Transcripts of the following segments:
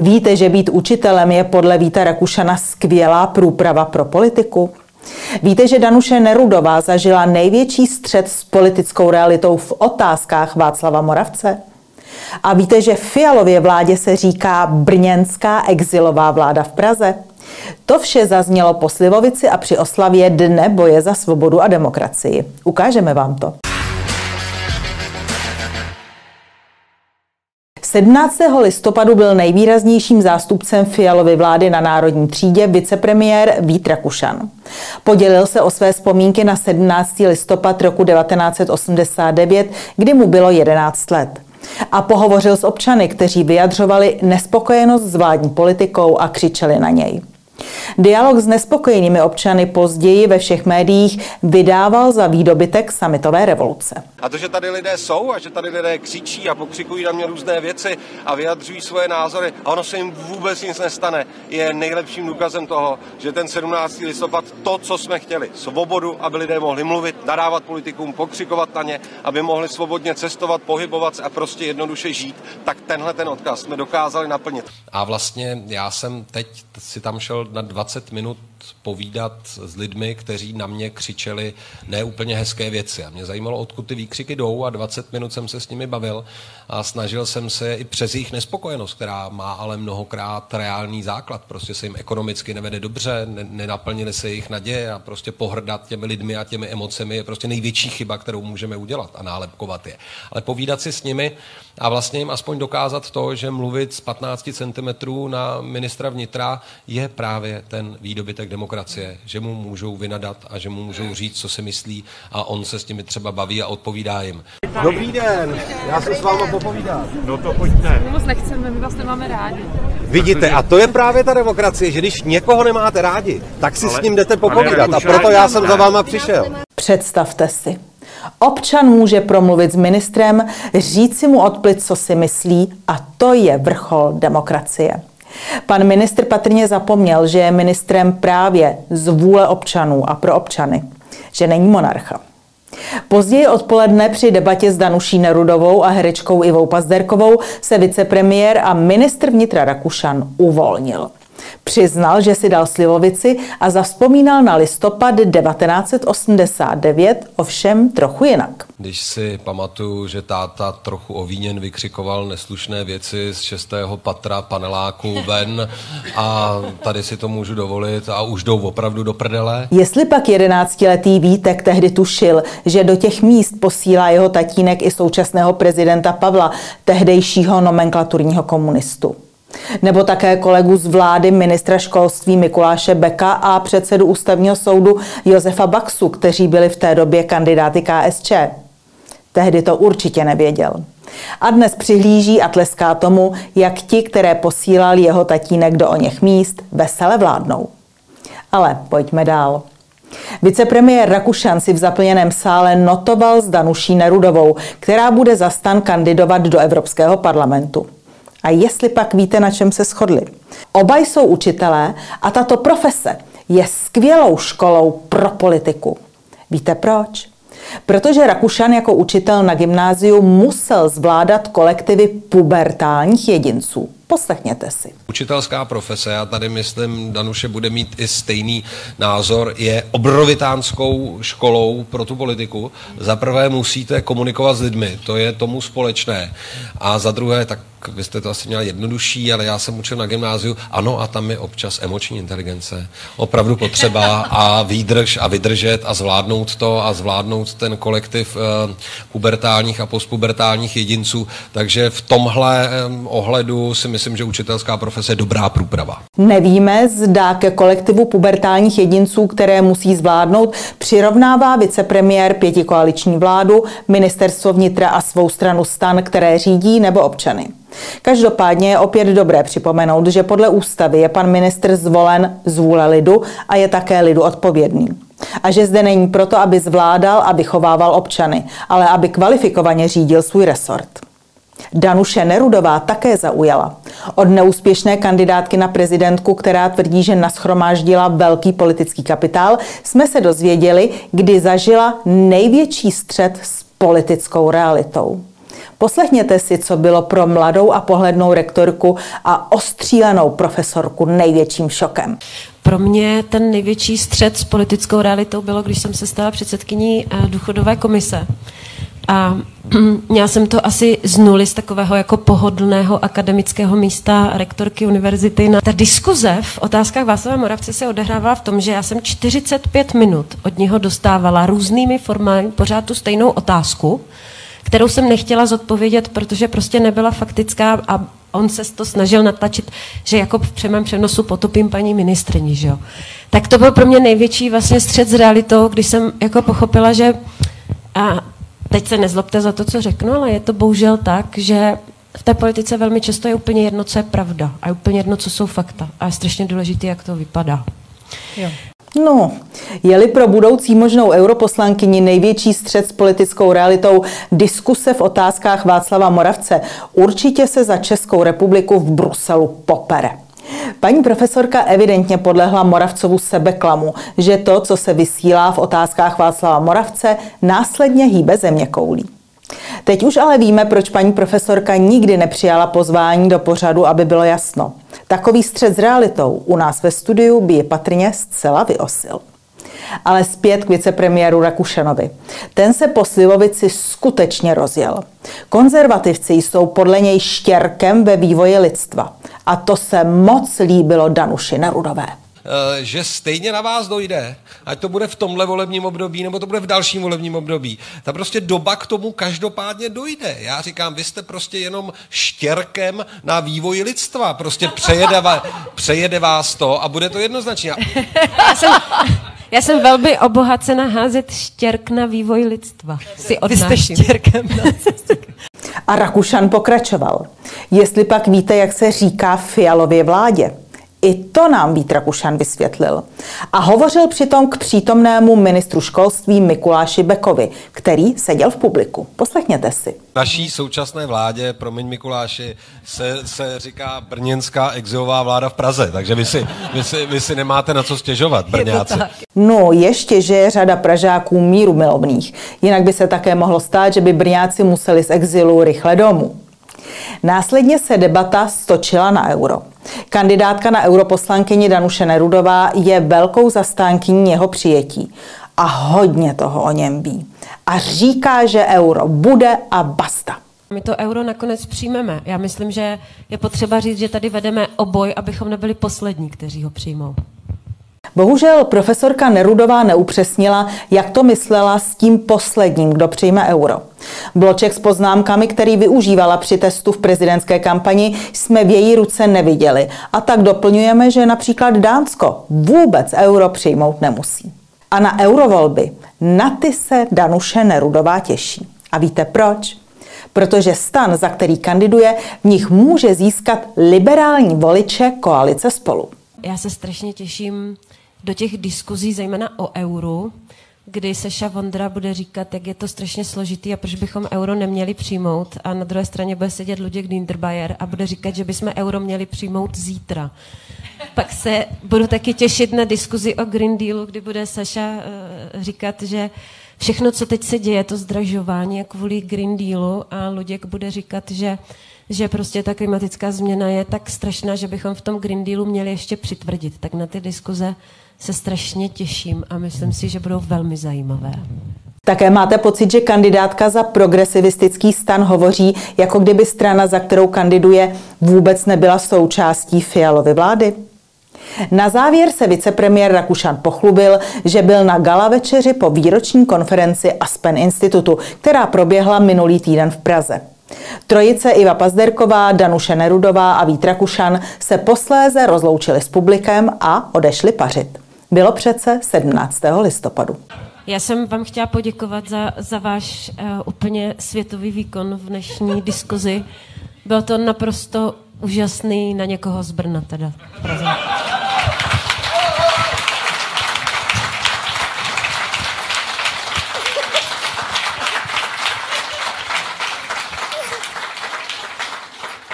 Víte, že být učitelem je podle Víta Rakušana skvělá průprava pro politiku? Víte, že Danuše Nerudová zažila největší střed s politickou realitou v otázkách Václava Moravce? A víte, že Fialově vládě se říká brněnská exilová vláda v Praze? To vše zaznělo po Slivovici a při oslavě Dne boje za svobodu a demokracii. Ukážeme vám to. 17. listopadu byl nejvýraznějším zástupcem Fialovy vlády na národní třídě vicepremiér Vít Rakušan. Podělil se o své vzpomínky na 17. listopad roku 1989, kdy mu bylo 11 let. A pohovořil s občany, kteří vyjadřovali nespokojenost s vládní politikou a křičeli na něj. Dialog s nespokojenými občany později ve všech médiích vydával za výdobytek samitové revoluce. A to, že tady lidé jsou a že tady lidé křičí a pokřikují na mě různé věci a vyjadřují svoje názory a ono se jim vůbec nic nestane, je nejlepším důkazem toho, že ten 17. listopad to, co jsme chtěli, svobodu, aby lidé mohli mluvit, nadávat politikům, pokřikovat na ně, aby mohli svobodně cestovat, pohybovat se a prostě jednoduše žít, tak tenhle ten odkaz jsme dokázali naplnit. A vlastně já jsem teď si tam šel na 20 minut povídat s lidmi, kteří na mě křičeli neúplně hezké věci. A mě zajímalo, odkud ty výkřiky jdou a 20 minut jsem se s nimi bavil a snažil jsem se i přes jejich nespokojenost, která má ale mnohokrát reálný základ. Prostě se jim ekonomicky nevede dobře, ne, nenaplnili se jejich naděje a prostě pohrdat těmi lidmi a těmi emocemi je prostě největší chyba, kterou můžeme udělat a nálepkovat je. Ale povídat si s nimi a vlastně jim aspoň dokázat to, že mluvit z 15 cm na ministra vnitra je právě ten výdobytek demokracie, že mu můžou vynadat a že mu můžou říct, co si myslí a on se s nimi třeba baví a odpovídá jim. Dobrý den, já se s váma popovídám. No to pojďte. My moc nechceme, my vás nemáme rádi. Vidíte, a to je právě ta demokracie, že když někoho nemáte rádi, tak si Ale- s ním jdete popovídat a proto já jsem za váma přišel. Představte si. Občan může promluvit s ministrem, říct si mu odplit, co si myslí a to je vrchol demokracie. Pan ministr patrně zapomněl, že je ministrem právě z vůle občanů a pro občany, že není monarcha. Později odpoledne při debatě s Danuší Nerudovou a herečkou Ivou Pazderkovou se vicepremiér a ministr vnitra Rakušan uvolnil. Přiznal, že si dal slivovici a zavzpomínal na listopad 1989, ovšem trochu jinak. Když si pamatuju, že táta trochu ovíněn vykřikoval neslušné věci z šestého patra paneláku ven a tady si to můžu dovolit a už jdou opravdu do prdele. Jestli pak jedenáctiletý Vítek tehdy tušil, že do těch míst posílá jeho tatínek i současného prezidenta Pavla, tehdejšího nomenklaturního komunistu. Nebo také kolegu z vlády ministra školství Mikuláše Beka a předsedu ústavního soudu Josefa Baxu, kteří byli v té době kandidáty KSČ. Tehdy to určitě nevěděl. A dnes přihlíží a tleská tomu, jak ti, které posílal jeho tatínek do oněch míst, vesele vládnou. Ale pojďme dál. Vicepremiér Rakušan si v zaplněném sále notoval s Danuší Nerudovou, která bude za stan kandidovat do Evropského parlamentu. A jestli pak víte, na čem se shodli. Oba jsou učitelé a tato profese je skvělou školou pro politiku. Víte proč? Protože Rakušan jako učitel na gymnáziu musel zvládat kolektivy pubertálních jedinců. Poslechněte si. Učitelská profese, já tady myslím, Danuše bude mít i stejný názor, je obrovitánskou školou pro tu politiku. Za prvé musíte komunikovat s lidmi, to je tomu společné. A za druhé, tak vy jste to asi měla jednodušší, ale já jsem učil na gymnáziu, ano, a tam je občas emoční inteligence. Opravdu potřeba a výdrž a vydržet a zvládnout to a zvládnout ten kolektiv eh, pubertálních a postpubertálních jedinců. Takže v tomhle eh, ohledu si myslím, že učitelská profese je dobrá průprava. Nevíme, zda ke kolektivu pubertálních jedinců, které musí zvládnout, přirovnává vicepremiér pětikoaliční vládu, ministerstvo vnitra a svou stranu stan, které řídí, nebo občany. Každopádně je opět dobré připomenout, že podle ústavy je pan ministr zvolen z vůle lidu a je také lidu odpovědný. A že zde není proto, aby zvládal a vychovával občany, ale aby kvalifikovaně řídil svůj resort. Danuše Nerudová také zaujala. Od neúspěšné kandidátky na prezidentku, která tvrdí, že naschromáždila velký politický kapitál, jsme se dozvěděli, kdy zažila největší střet s politickou realitou. Poslechněte si, co bylo pro mladou a pohlednou rektorku a ostřílenou profesorku největším šokem. Pro mě ten největší střed s politickou realitou bylo, když jsem se stala předsedkyní eh, důchodové komise. A měla jsem to asi z nuly z takového jako pohodlného akademického místa rektorky univerzity. Ta diskuze v otázkách Václava Moravce se odehrávala v tom, že já jsem 45 minut od něho dostávala různými formami pořád tu stejnou otázku, kterou jsem nechtěla zodpovědět, protože prostě nebyla faktická a on se to snažil natlačit, že jako v přemém přenosu potopím paní ministrní, že jo. Tak to byl pro mě největší vlastně střed s realitou, když jsem jako pochopila, že a teď se nezlobte za to, co řeknu, ale je to bohužel tak, že v té politice velmi často je úplně jedno, co je pravda a je úplně jedno, co jsou fakta. A je strašně důležité, jak to vypadá. Jo. No, je-li pro budoucí možnou europoslankyni největší střed s politickou realitou diskuse v otázkách Václava Moravce, určitě se za Českou republiku v Bruselu popere. Paní profesorka evidentně podlehla Moravcovu sebeklamu, že to, co se vysílá v otázkách Václava Moravce, následně hýbe země koulí. Teď už ale víme, proč paní profesorka nikdy nepřijala pozvání do pořadu, aby bylo jasno. Takový střed s realitou u nás ve studiu by je patrně zcela vyosil. Ale zpět k vicepremiéru Rakušanovi. Ten se po Slivovici skutečně rozjel. Konzervativci jsou podle něj štěrkem ve vývoji lidstva. A to se moc líbilo Danuši Nerudové. Eh, že stejně na vás dojde, ať to bude v tomhle volebním období, nebo to bude v dalším volebním období. Ta prostě doba k tomu každopádně dojde. Já říkám, vy jste prostě jenom štěrkem na vývoj lidstva. Prostě přejede, přejede vás to a bude to jednoznačně. Já jsem, já jsem velmi obohacena házet štěrk na vývoj lidstva. Si odnáším. Vy jste štěrkem. A Rakušan pokračoval. Jestli pak víte, jak se říká Fialově vládě, i to nám Vít Rakušan vysvětlil. A hovořil přitom k přítomnému ministru školství Mikuláši Bekovi, který seděl v publiku. Poslechněte si. Naší současné vládě, promiň Mikuláši, se, se říká brněnská exilová vláda v Praze, takže vy si, vy si, vy si nemáte na co stěžovat, Brňáci. No, ještě, že je řada Pražáků míru milovných. Jinak by se také mohlo stát, že by Brňáci museli z exilu rychle domů. Následně se debata stočila na euro. Kandidátka na europoslankyni Danuše Nerudová je velkou zastánkyní jeho přijetí a hodně toho o něm ví. A říká, že euro bude a basta. My to euro nakonec přijmeme. Já myslím, že je potřeba říct, že tady vedeme oboj, abychom nebyli poslední, kteří ho přijmou. Bohužel profesorka Nerudová neupřesnila, jak to myslela s tím posledním, kdo přijme euro. Bloček s poznámkami, který využívala při testu v prezidentské kampani, jsme v její ruce neviděli. A tak doplňujeme, že například Dánsko vůbec euro přijmout nemusí. A na eurovolby, na ty se Danuše Nerudová těší. A víte proč? Protože stan, za který kandiduje, v nich může získat liberální voliče koalice spolu. Já se strašně těším do těch diskuzí, zejména o euru, kdy Seša Vondra bude říkat, jak je to strašně složitý a proč bychom euro neměli přijmout. A na druhé straně bude sedět Luděk Dinterbayer a bude říkat, že bychom euro měli přijmout zítra. Pak se budu taky těšit na diskuzi o Green Dealu, kdy bude Saša uh, říkat, že všechno, co teď se děje, to zdražování je kvůli Green Dealu a Luděk bude říkat, že že prostě ta klimatická změna je tak strašná, že bychom v tom Green Dealu měli ještě přitvrdit. Tak na ty diskuze se strašně těším a myslím si, že budou velmi zajímavé. Také máte pocit, že kandidátka za progresivistický stan hovoří, jako kdyby strana, za kterou kandiduje, vůbec nebyla součástí Fialovy vlády? Na závěr se vicepremiér Rakušan pochlubil, že byl na gala večeři po výroční konferenci Aspen Institutu, která proběhla minulý týden v Praze. Trojice Iva Pazderková, Danuše Nerudová a Vít Rakušan se posléze rozloučili s publikem a odešli pařit. Bylo přece 17. listopadu. Já jsem vám chtěla poděkovat za, za váš uh, úplně světový výkon v dnešní diskuzi. Bylo to naprosto úžasný na někoho z Brna teda. Praze.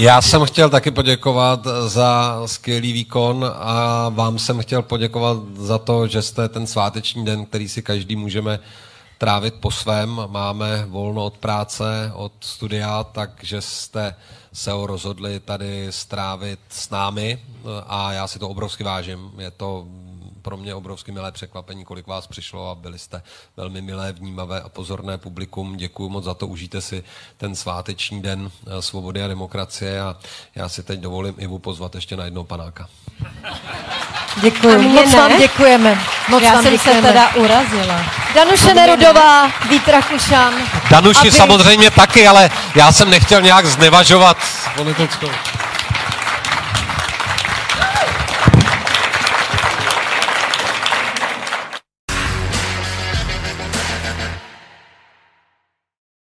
Já jsem chtěl taky poděkovat za skvělý výkon a vám jsem chtěl poděkovat za to, že jste ten sváteční den, který si každý můžeme trávit po svém. Máme volno od práce, od studia, takže jste se ho rozhodli tady strávit s námi a já si to obrovsky vážím. Je to pro mě obrovsky milé překvapení, kolik vás přišlo a byli jste velmi milé, vnímavé a pozorné publikum. Děkuji moc za to, užijte si ten sváteční den eh, svobody a demokracie a já si teď dovolím Ivu pozvat ještě na jednou panáka. Děkuji. Moc vám děkujeme. Moc Já vám jsem děkujeme. se teda urazila. Danuše Nerudová, Vít Rakušan. Danuši A vy- samozřejmě taky, ale já jsem nechtěl nějak znevažovat politickou.